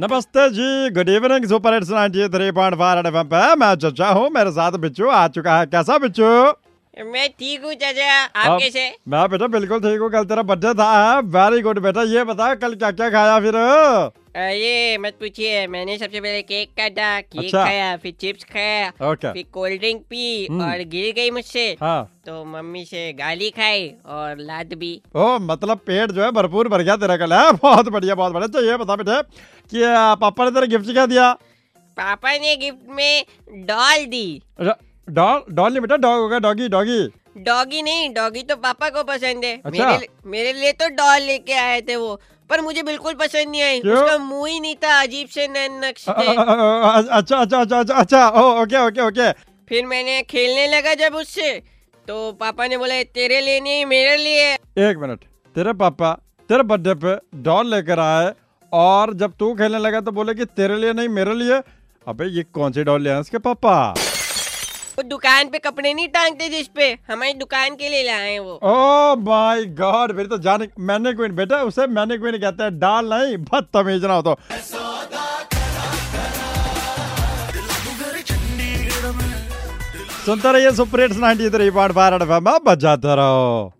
नमस्ते जी good evening super hits 93.5 FM पे। मैं चचा हूँ, मेरे साथ बिच्चू आ चुका है। कैसा बिच्चू मैं ठीक हूँ चाचा। आप कैसे? मैं बेटा बिल्कुल ठीक हूँ कल तेरा बर्थडे था वेरी गुड बेटा ये बता कल क्या क्या खाया फिर? अरे मत पूछिए। मैंने सबसे पहले केक काटा केक अच्छा। खाया फिर चिप्स खाया ओके फिर कोल्ड ड्रिंक पी हम्म। और गिर गई मुझसे। हाँ। तो मम्मी से गाली खाई और लाद भी। ओ मतलब पेट जो है भरपूर भर गया तेरा कल है। बहुत बढ़िया बहुत बढ़िया। तो ये बता बेटे कि पापा ने तेरा गिफ्ट क्या दिया? पापा ने गिफ्ट में डॉल दी। अच्छा, डॉल डॉल नहीं बेटा डॉग होगा डॉगी डॉगी। डॉगी नहीं डॉगी तो पापा को पसंद है। अच्छा। मेरे मेरे लिए तो डॉल लेके आए थे वो पर मुझे बिल्कुल पसंद नहीं आई? उसका मुँह ही नहीं था अजीब से नन नक्श अच्छा अच्छा अच्छा अच्छा अच्छा ओ ओके ओके ओके। फिर मैंने खेलने लगा जब उससे। तो पापा ने बोला तेरे लिए नहीं मेरे लिए एक मिनट तेरे पापा तेरे बर्थडे पे डॉल लेकर आए और जब तू खेलने लगा तो बोले कि तेरे लिए नहीं मेरे लिए? अबे ये कौन सी डॉल ले आए इसके पापा? वो दुकान पे कपड़े नहीं टांगते जिस पे। हमारी दुकान के लिए लाए वो। ओ माय गॉड मेरी तो जाने, मैंने क्वीन बेटा उसे मैंने क्वीन कहते हैं डाल नहीं बदतमीज ना हो तो। सुनते रहिए सुपर हिट्स 93.5 एफएम बजाते रहो।